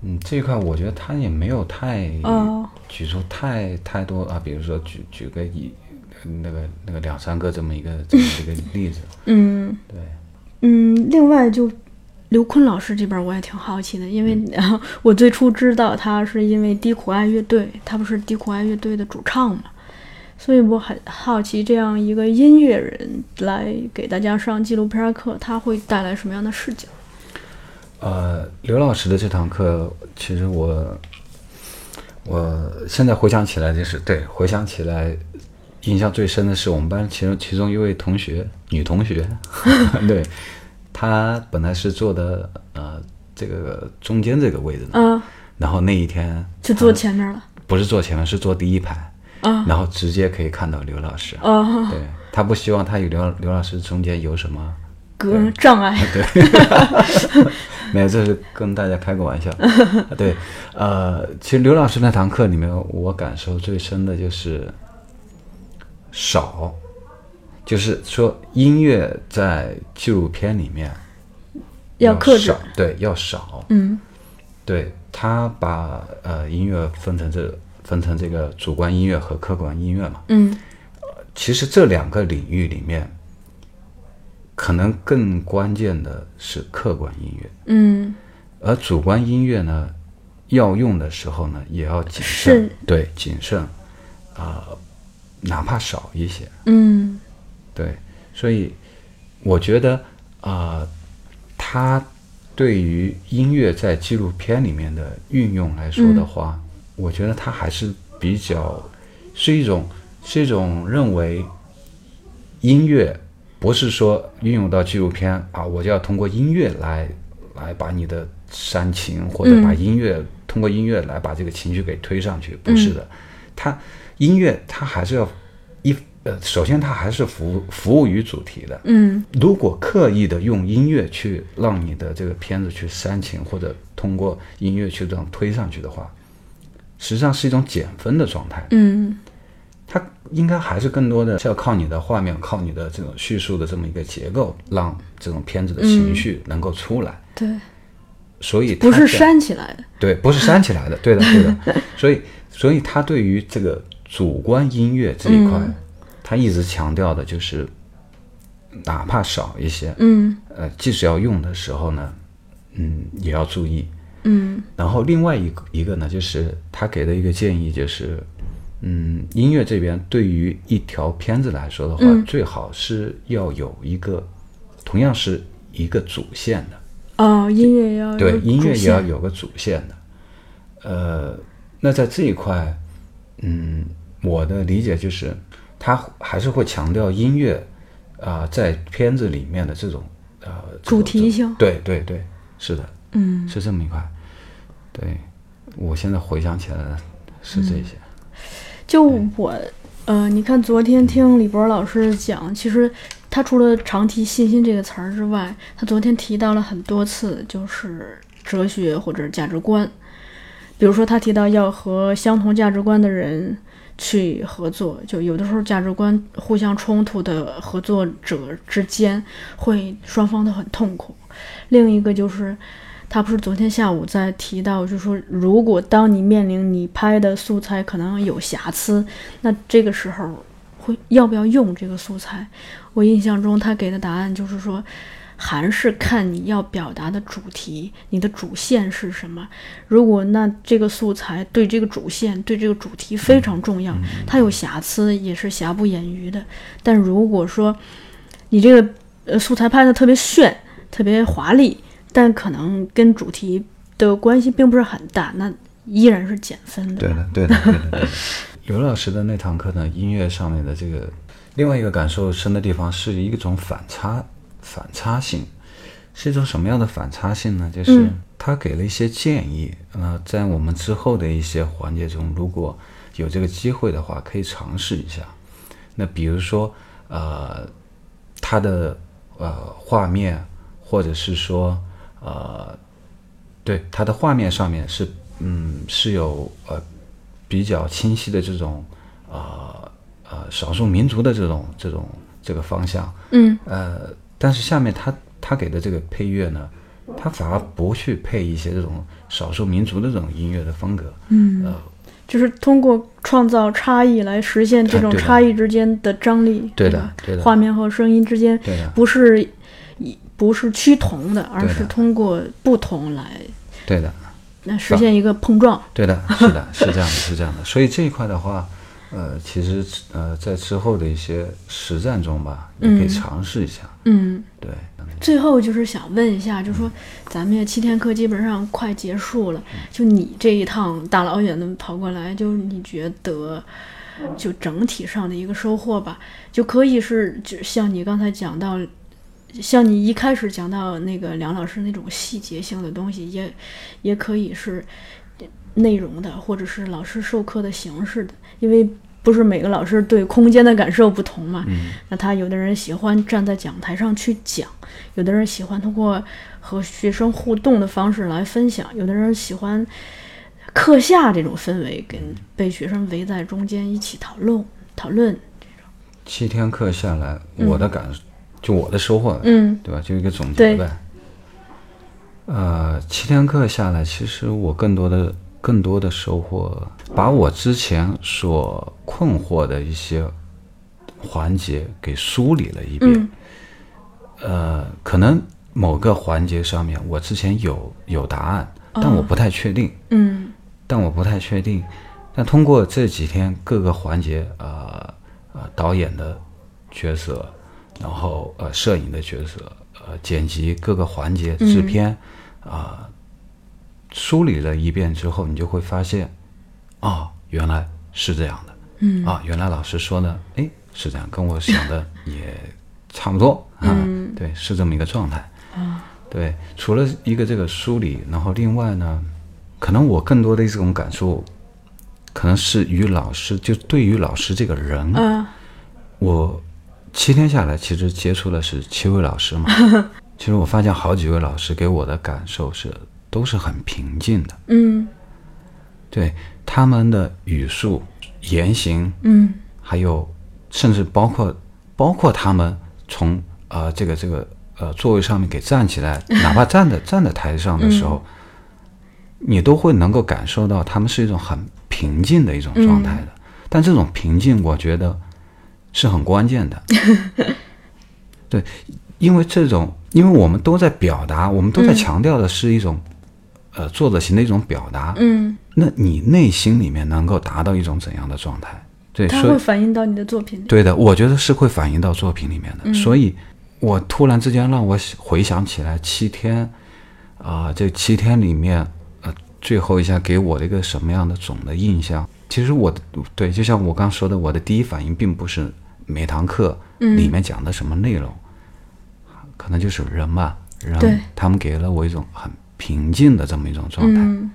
嗯，这一块我觉得他也没有太举出太太多啊，比如说举举个一。那个那个两三个这么一个这么一个例子，嗯，对，嗯，另外就刘坤老师这边我也挺好奇的，因为 我最初知道他是因为低苦爱乐队，他不是低苦爱乐队的主唱嘛，所以我很好奇这样一个音乐人来给大家上纪录片课，他会带来什么样的视角？呃，刘老师的这堂课，其实我我现在回想起来就是对，回想起来。印象最深的是我们班其中其中一位同学，女同学，对，她本来是坐的呃这个中间这个位置的，嗯，然后那一天就坐前面了，不是坐前面，是坐第一排，啊，然后直接可以看到刘老师，啊，对他不希望他与刘刘老师中间有什么隔障碍，对 没有，这是跟大家开个玩笑，对，呃，其实刘老师那堂课里面，我感受最深的就是。少，就是说音乐在纪录片里面要克制，对，要少。嗯，对他把呃音乐分成这分成这个主观音乐和客观音乐嘛。嗯，其实这两个领域里面，可能更关键的是客观音乐。嗯，而主观音乐呢，要用的时候呢，也要谨慎，对，谨慎啊。哪怕少一些，嗯，对，所以我觉得啊，他对于音乐在纪录片里面的运用来说的话，我觉得他还是比较是一种是一种认为音乐不是说运用到纪录片啊，我就要通过音乐来来把你的煽情，或者把音乐、通过音乐来把这个情绪给推上去，不是的，它音乐它还是要一呃，首先它还是服务服务于主题的，嗯。如果刻意的用音乐去让你的这个片子去煽情，或者通过音乐去这样推上去的话，实际上是一种减分的状态。嗯它应该还是更多的是要靠你的画面，靠你的这种叙述的这么一个结构，让这种片子的情绪能够出来。对，所以它不是在煽起来的。对，不是煽起来的，对的，对的。所以，所以他对于这个主观音乐这一块，嗯他一直强调的就是，哪怕少一些，嗯呃，即使要用的时候呢，嗯，也要注意。嗯然后另外一个一个呢，就是他给的一个建议就是，嗯，音乐这边对于一条片子来说的话，嗯最好是要有一个，同样是一个主线的。哦，音乐要对，音乐也要有个主线的。呃，那在这一块，嗯，我的理解就是，他还是会强调音乐啊、在片子里面的这种呃主题性对对对，是的，嗯是这么一块。对，我现在回想起来的是这些。就我，呃，你看昨天听李博老师讲，其实他除了常提“信心”这个词儿之外，他昨天提到了很多次，就是哲学或者价值观。比如说，他提到要和相同价值观的人去合作，就有的时候价值观互相冲突的合作者之间，会双方都很痛苦。另一个就是，他不是昨天下午在提到，就是说，如果当你面临你拍的素材可能有瑕疵，那这个时候会要不要用这个素材？我印象中他给的答案就是说，还是看你要表达的主题，你的主线是什么。如果那这个素材对这个主线、对这个主题非常重要，它有瑕疵也是瑕不掩瑜的。但如果说你这个呃素材拍的特别炫、特别华丽，但可能跟主题的关系并不是很大，那依然是减分的。对的，对的，对的。对的 刘老师的那堂课呢，音乐上面的这个另外一个感受深的地方，是一种反差，反差性，是一种什么样的反差性呢？就是嗯他给了一些建议，呃，在我们之后的一些环节中，如果有这个机会的话，可以尝试一下。那比如说，呃，他的呃画面，或者是说呃，对它的画面上面是嗯是有呃比较清晰的这种呃呃少数民族的这种这种这个方向，嗯。呃，但是下面他他给的这个配乐呢，他反而不去配一些这种少数民族的这种音乐的风格，嗯，呃，就是通过创造差异来实现这种差异之间的张力。对的吧？对的。画面和声音之间对的。不是一不是趋同的，而是通过不同来对的，那实现一个碰撞。对的，是的，是这样的，是这样的。所以这一块的话，呃，其实呃，在之后的一些实战中吧，你可以尝试一下。嗯，对，最后就是想问一下，就说咱们这七天课基本上快结束了，就你这一趟大老远的跑过来，就你觉得就整体上的一个收获吧，就可以是就像你刚才讲到。像你一开始讲到那个梁老师那种细节性的东西，也也可以是内容的，或者是老师授课的形式的，因为不是每个老师对空间的感受不同嘛。那他有的人喜欢站在讲台上去讲，有的人喜欢通过和学生互动的方式来分享，有的人喜欢课下这种氛围，跟被学生围在中间一起讨论讨论。七天课下来，我的感，就我的收获，嗯对吧？就一个总结呗。呃，七天课下来，其实我更多的、更多的收获，把我之前所困惑的一些环节给梳理了一遍。嗯呃，可能某个环节上面，我之前有有答案，但我不太确定。嗯但我不太确定。但通过这几天各个环节，呃呃，导演的角色，然后呃，摄影的角色，呃，剪辑各个环节，制片，啊、梳理了一遍之后，你就会发现，哦，原来是这样的。嗯。啊，原来老师说的，哎，是这样，跟我想的也差不多啊，嗯对，是这么一个状态。啊，对，除了一个这个梳理，然后另外呢，可能我更多的这种感受，可能是与老师，就对于老师这个人，嗯。我七天下来其实接触的是七位老师嘛，其实我发现好几位老师给我的感受是都是很平静的，嗯。对他们的语速、言行，嗯。还有甚至包括包括他们从呃这个这个呃座位上面给站起来，哪怕站在站在台上的时候，你都会能够感受到他们是一种很平静的一种状态的。但这种平静，我觉得是很关键的。对，因为这种，因为我们都在表达，我们都在强调的是一种、呃作者型的一种表达。嗯，那你内心里面能够达到一种怎样的状态？对，它会反映到你的作品里。对的，我觉得是会反映到作品里面的。嗯所以，我突然之间让我回想起来七天，啊、这七天里面，呃，最后一下给我的一个什么样的总的印象？其实我的对，就像我刚说的，我的第一反应并不是每堂课嗯里面讲的什么内容，可能就是人嘛，对人他们给了我一种很平静的这么一种状态。嗯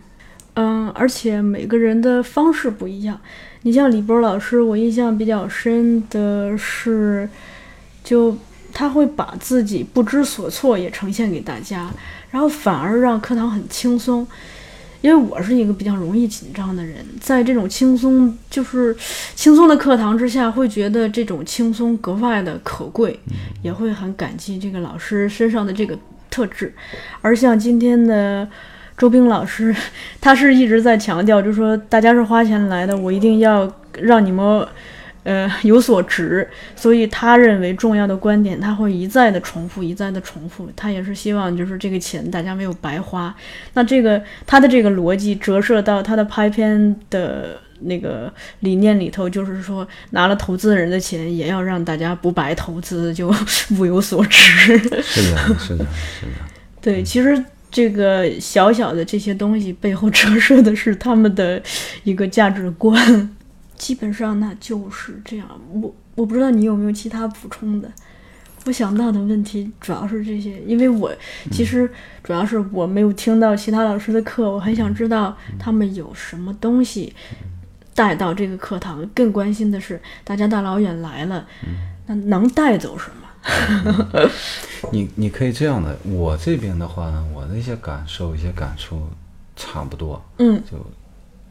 嗯，而且每个人的方式不一样。你像李波老师，我印象比较深的是，就他会把自己不知所措也呈现给大家，然后反而让课堂很轻松。因为我是一个比较容易紧张的人，在这种轻松就是轻松的课堂之下，会觉得这种轻松格外的可贵，也会很感激这个老师身上的这个特质。而像今天的周冰老师，他是一直在强调，就说大家是花钱来的，我一定要让你们。呃，有所值，所以他认为重要的观点，他会一再的重复，一再的重复。他也是希望，就是这个钱大家没有白花。那这个他的这个逻辑折射到他的拍片的那个理念里头，就是说拿了投资人的钱，也要让大家不白投资，就 物有所值。是的，是的，是的。对，其实这个小小的这些东西背后 折射的是他们的一个价值观。基本上那就是这样。我我不知道你有没有其他补充的。我想到的问题主要是这些，因为我其实主要是我没有听到其他老师的课，我很想知道他们有什么东西带到这个课堂。更关心的是，大家大老远来了，那能带走什么？你你可以这样的，我这边的话呢，我的一些感受、一些感触差不多，嗯就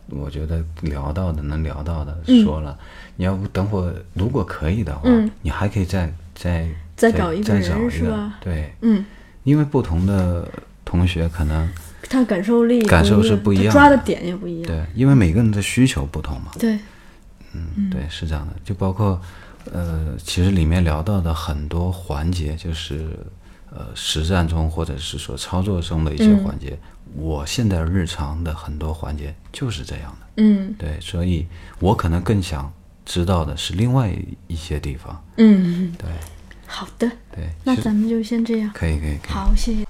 我觉得聊到的、能聊到的嗯。说了。你要不等会儿，如果可以的话，嗯。你还可以再再再找一个再找一个人是吧？对，嗯，因为不同的同学可能他感受力感受是不一样，抓的点也不一样。对，因为每个人的需求不同嘛。对，嗯，对，是这样的，就包括呃，其实里面聊到的很多环节，就是呃实战中或者是说操作中的一些嗯。环节，我现在日常的很多环节就是这样的。嗯对，所以我可能更想知道的是另外一些地方。嗯，对好的，对，那咱们就先这样。可以可以可以。好，谢谢。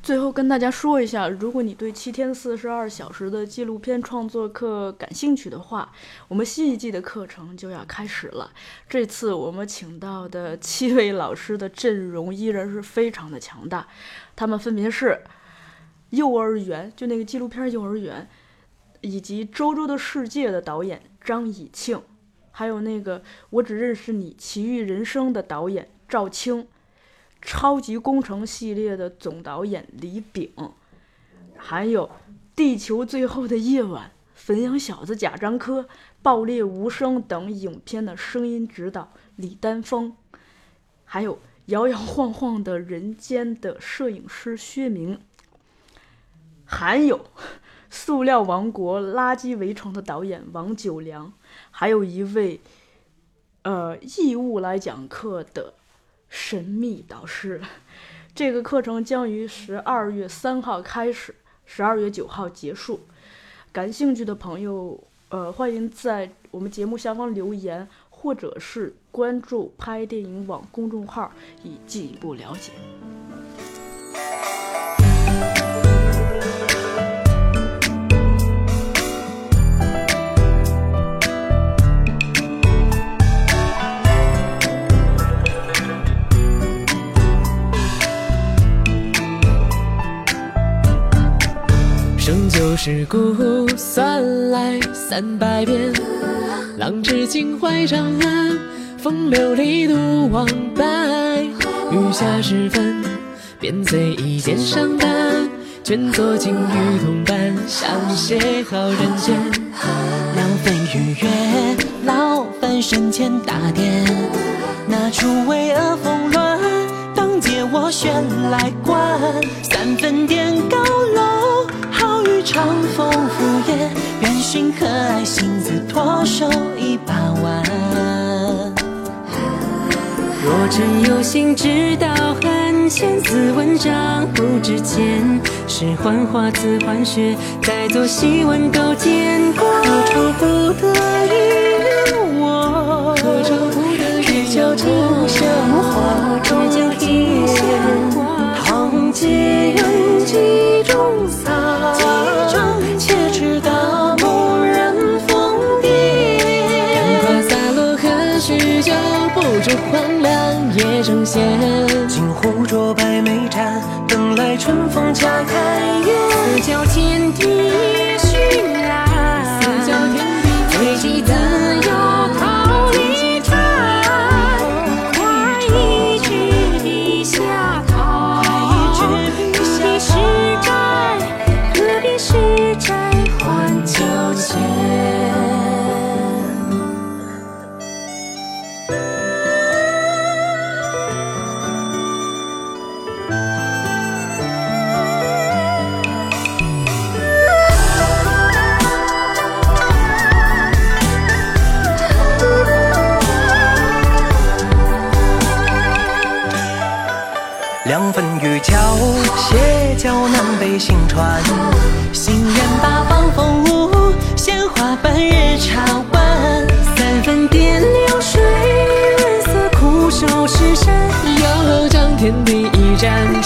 最后跟大家说一下，如果你对七天四十二小时的纪录片创作课感兴趣的话，我们新一季的课程就要开始了。这次我们请到的七位老师的阵容依然是非常的强大，他们分别是幼儿园，就那个纪录片幼儿园，以及《周周的世界》的导演张以庆，还有那个《我只认识你：奇遇人生》的导演赵青。超级工程系列的总导演李炳，还有《地球最后的夜晚》、《汾阳小子贾樟柯》、《爆裂无声》等影片的声音指导李丹峰，还有《摇摇晃晃的人间》的摄影师薛明，还有《塑料王国：垃圾围城》的导演王九良，还有一位呃义务来讲课的。神秘导师，这个课程将于十二月三号开始，十二月九号结束。感兴趣的朋友，呃，欢迎在我们节目下方留言，或者是关注“拍电影网”公众号，以进一步了解。世故算来三百遍。浪至今怀长安，风流里独往来。余下时分，便随一剑上担，卷作金玉铜板，相携好人间。两分愉悦，劳烦身前打点，拿出巍峨峰峦，当借我旋来观。三分殿高楼，长风拂叶，愿寻可爱心字，托手一把玩。若真有心知道寒，千字文章不值钱。是幻花自幻雪，再作戏文都见。何愁不得一我？何愁不得只教今宵花中烟，堂阶人几中散，不知黄粱夜正闲。金壶浊白梅盏，等来春风恰开颜。此交天地寻战